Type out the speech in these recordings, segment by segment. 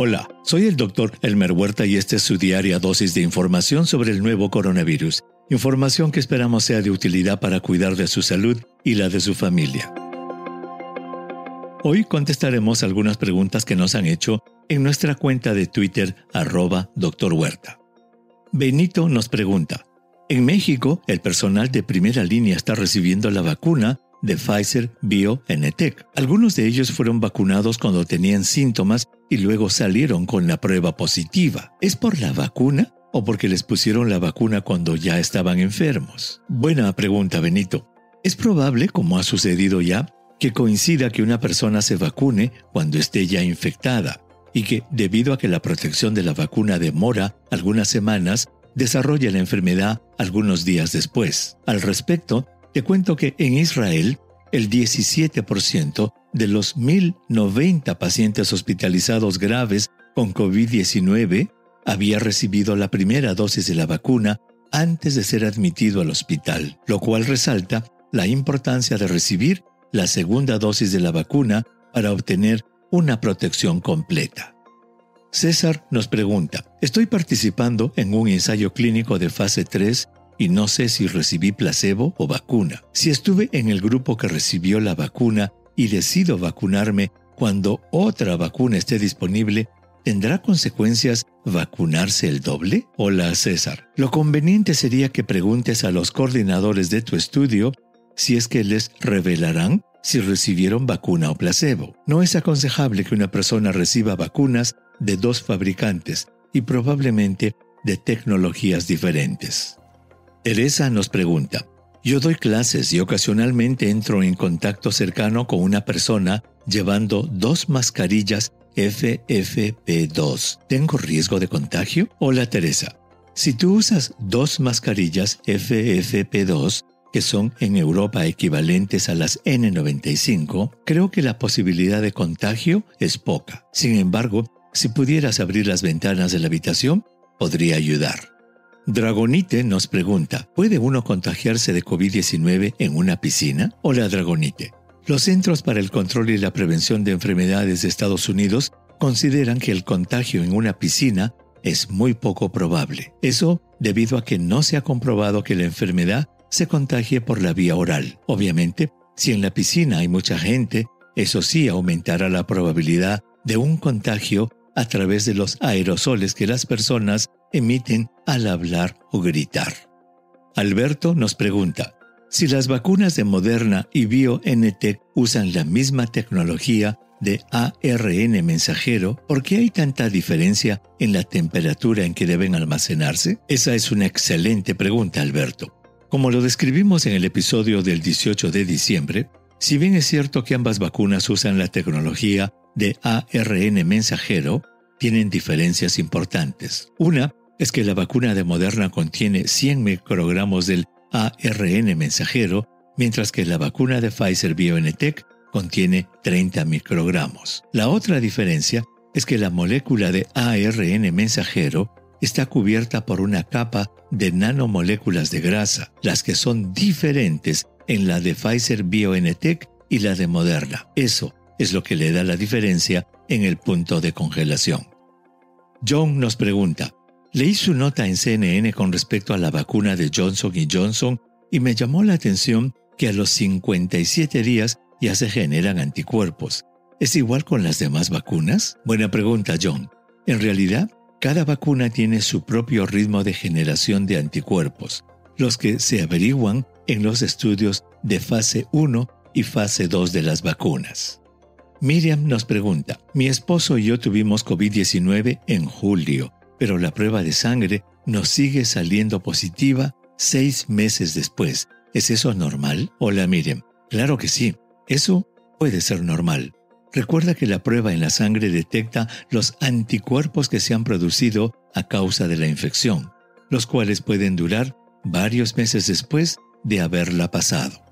Hola, soy el doctor Elmer Huerta y esta es su diaria dosis de información sobre el nuevo coronavirus. Información que esperamos sea de utilidad para cuidar de su salud y la de su familia. Hoy contestaremos algunas preguntas que nos han hecho en nuestra cuenta de Twitter arroba doctor Huerta. Benito nos pregunta, en México el personal de primera línea está recibiendo la vacuna de Pfizer BioNTech. Algunos de ellos fueron vacunados cuando tenían síntomas y luego salieron con la prueba positiva. ¿Es por la vacuna o porque les pusieron la vacuna cuando ya estaban enfermos? Buena pregunta, Benito. Es probable, como ha sucedido ya, que coincida que una persona se vacune cuando esté ya infectada y que, debido a que la protección de la vacuna demora algunas semanas, desarrolle la enfermedad algunos días después. Al respecto, te cuento que en Israel, el 17% de los 1.090 pacientes hospitalizados graves con COVID-19 había recibido la primera dosis de la vacuna antes de ser admitido al hospital, lo cual resalta la importancia de recibir la segunda dosis de la vacuna para obtener una protección completa. César nos pregunta, estoy participando en un ensayo clínico de fase 3 y no sé si recibí placebo o vacuna. Si estuve en el grupo que recibió la vacuna y decido vacunarme cuando otra vacuna esté disponible, ¿tendrá consecuencias vacunarse el doble? Hola César. Lo conveniente sería que preguntes a los coordinadores de tu estudio si es que les revelarán si recibieron vacuna o placebo. No es aconsejable que una persona reciba vacunas de dos fabricantes y probablemente de tecnologías diferentes. Teresa nos pregunta, yo doy clases y ocasionalmente entro en contacto cercano con una persona llevando dos mascarillas FFP2. ¿Tengo riesgo de contagio? Hola Teresa. Si tú usas dos mascarillas FFP2, que son en Europa equivalentes a las N95, creo que la posibilidad de contagio es poca. Sin embargo, si pudieras abrir las ventanas de la habitación, podría ayudar. Dragonite nos pregunta, ¿puede uno contagiarse de COVID-19 en una piscina? Hola Dragonite. Los Centros para el Control y la Prevención de Enfermedades de Estados Unidos consideran que el contagio en una piscina es muy poco probable. Eso debido a que no se ha comprobado que la enfermedad se contagie por la vía oral. Obviamente, si en la piscina hay mucha gente, eso sí aumentará la probabilidad de un contagio a través de los aerosoles que las personas emiten al hablar o gritar. Alberto nos pregunta, si las vacunas de Moderna y BioNTech usan la misma tecnología de ARN mensajero, ¿por qué hay tanta diferencia en la temperatura en que deben almacenarse? Esa es una excelente pregunta, Alberto. Como lo describimos en el episodio del 18 de diciembre, si bien es cierto que ambas vacunas usan la tecnología de ARN mensajero, tienen diferencias importantes. Una es que la vacuna de Moderna contiene 100 microgramos del ARN mensajero, mientras que la vacuna de Pfizer BioNTech contiene 30 microgramos. La otra diferencia es que la molécula de ARN mensajero está cubierta por una capa de nanomoléculas de grasa, las que son diferentes en la de Pfizer BioNTech y la de Moderna. Eso es lo que le da la diferencia en el punto de congelación. John nos pregunta, Leí su nota en CNN con respecto a la vacuna de Johnson Johnson y me llamó la atención que a los 57 días ya se generan anticuerpos. ¿Es igual con las demás vacunas? Buena pregunta, John. En realidad, cada vacuna tiene su propio ritmo de generación de anticuerpos, los que se averiguan en los estudios de fase 1 y fase 2 de las vacunas. Miriam nos pregunta, mi esposo y yo tuvimos COVID-19 en julio pero la prueba de sangre nos sigue saliendo positiva seis meses después. ¿Es eso normal? Hola Miriam. Claro que sí. Eso puede ser normal. Recuerda que la prueba en la sangre detecta los anticuerpos que se han producido a causa de la infección, los cuales pueden durar varios meses después de haberla pasado.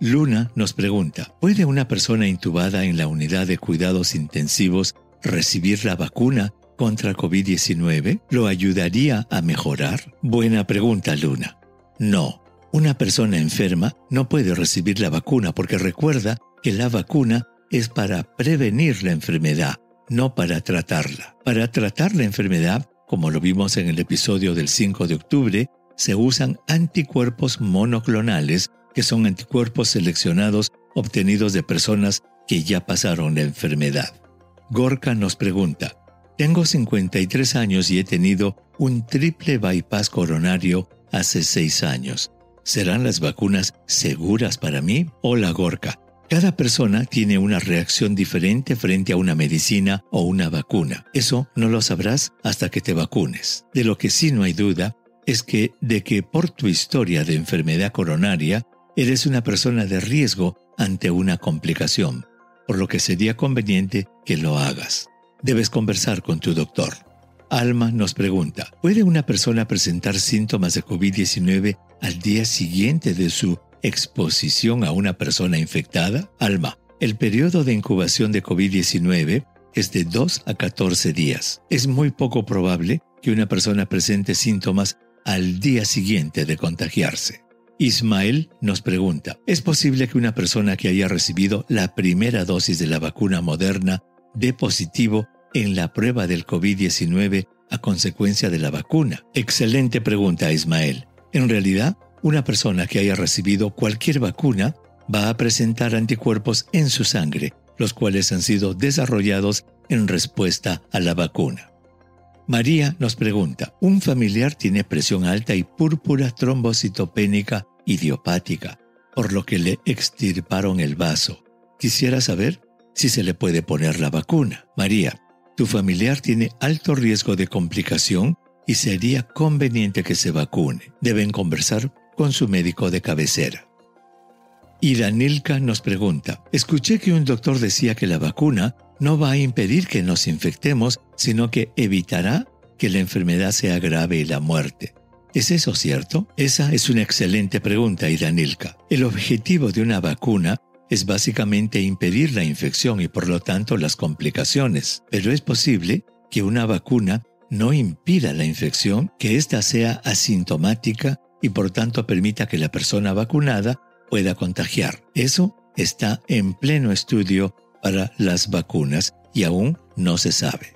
Luna nos pregunta, ¿puede una persona intubada en la unidad de cuidados intensivos recibir la vacuna contra COVID-19 lo ayudaría a mejorar? Buena pregunta, Luna. No, una persona enferma no puede recibir la vacuna porque recuerda que la vacuna es para prevenir la enfermedad, no para tratarla. Para tratar la enfermedad, como lo vimos en el episodio del 5 de octubre, se usan anticuerpos monoclonales, que son anticuerpos seleccionados obtenidos de personas que ya pasaron la enfermedad. Gorka nos pregunta, tengo 53 años y he tenido un triple bypass coronario hace 6 años. ¿Serán las vacunas seguras para mí? Hola Gorka. Cada persona tiene una reacción diferente frente a una medicina o una vacuna. Eso no lo sabrás hasta que te vacunes. De lo que sí no hay duda es que de que por tu historia de enfermedad coronaria eres una persona de riesgo ante una complicación, por lo que sería conveniente que lo hagas debes conversar con tu doctor. Alma nos pregunta, ¿puede una persona presentar síntomas de COVID-19 al día siguiente de su exposición a una persona infectada? Alma, el periodo de incubación de COVID-19 es de 2 a 14 días. Es muy poco probable que una persona presente síntomas al día siguiente de contagiarse. Ismael nos pregunta, ¿es posible que una persona que haya recibido la primera dosis de la vacuna moderna de positivo en la prueba del COVID-19 a consecuencia de la vacuna? Excelente pregunta, Ismael. En realidad, una persona que haya recibido cualquier vacuna va a presentar anticuerpos en su sangre, los cuales han sido desarrollados en respuesta a la vacuna. María nos pregunta, un familiar tiene presión alta y púrpura trombocitopénica idiopática, por lo que le extirparon el vaso. Quisiera saber si se le puede poner la vacuna. María, tu familiar tiene alto riesgo de complicación y sería conveniente que se vacune. Deben conversar con su médico de cabecera. Y Danilka nos pregunta, escuché que un doctor decía que la vacuna no va a impedir que nos infectemos, sino que evitará que la enfermedad sea grave y la muerte. ¿Es eso cierto? Esa es una excelente pregunta, Iranilka. El objetivo de una vacuna es básicamente impedir la infección y por lo tanto las complicaciones, pero es posible que una vacuna no impida la infección, que ésta sea asintomática y por tanto permita que la persona vacunada pueda contagiar. Eso está en pleno estudio para las vacunas y aún no se sabe.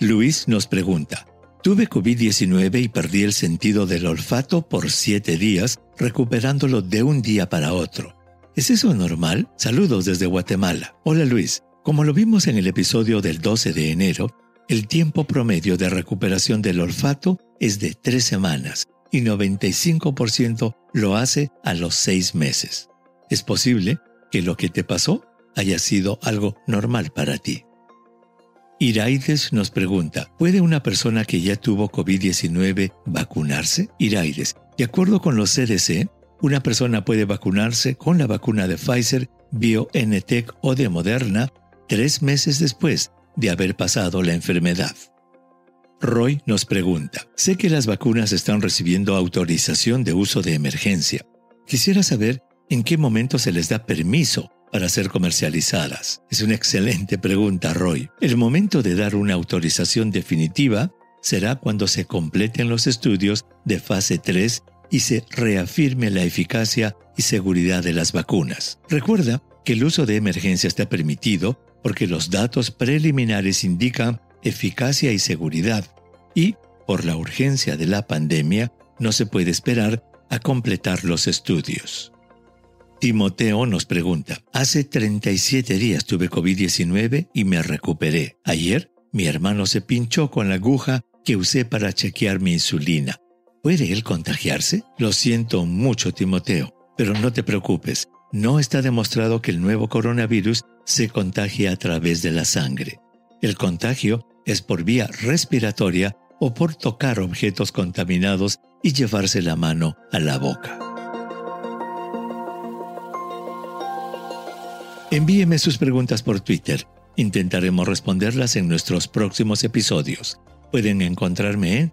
Luis nos pregunta, tuve COVID-19 y perdí el sentido del olfato por siete días, recuperándolo de un día para otro. ¿Es eso normal? Saludos desde Guatemala. Hola Luis. Como lo vimos en el episodio del 12 de enero, el tiempo promedio de recuperación del olfato es de tres semanas y 95% lo hace a los seis meses. Es posible que lo que te pasó haya sido algo normal para ti. Iraides nos pregunta, ¿puede una persona que ya tuvo COVID-19 vacunarse? Iraides, de acuerdo con los CDC, una persona puede vacunarse con la vacuna de Pfizer, BioNTech o de Moderna tres meses después de haber pasado la enfermedad. Roy nos pregunta, sé que las vacunas están recibiendo autorización de uso de emergencia. Quisiera saber en qué momento se les da permiso para ser comercializadas. Es una excelente pregunta, Roy. El momento de dar una autorización definitiva será cuando se completen los estudios de fase 3 y se reafirme la eficacia y seguridad de las vacunas. Recuerda que el uso de emergencia está permitido porque los datos preliminares indican eficacia y seguridad y, por la urgencia de la pandemia, no se puede esperar a completar los estudios. Timoteo nos pregunta, hace 37 días tuve COVID-19 y me recuperé. Ayer mi hermano se pinchó con la aguja que usé para chequear mi insulina. ¿Puede él contagiarse? Lo siento mucho, Timoteo, pero no te preocupes. No está demostrado que el nuevo coronavirus se contagie a través de la sangre. El contagio es por vía respiratoria o por tocar objetos contaminados y llevarse la mano a la boca. Envíeme sus preguntas por Twitter. Intentaremos responderlas en nuestros próximos episodios. Pueden encontrarme en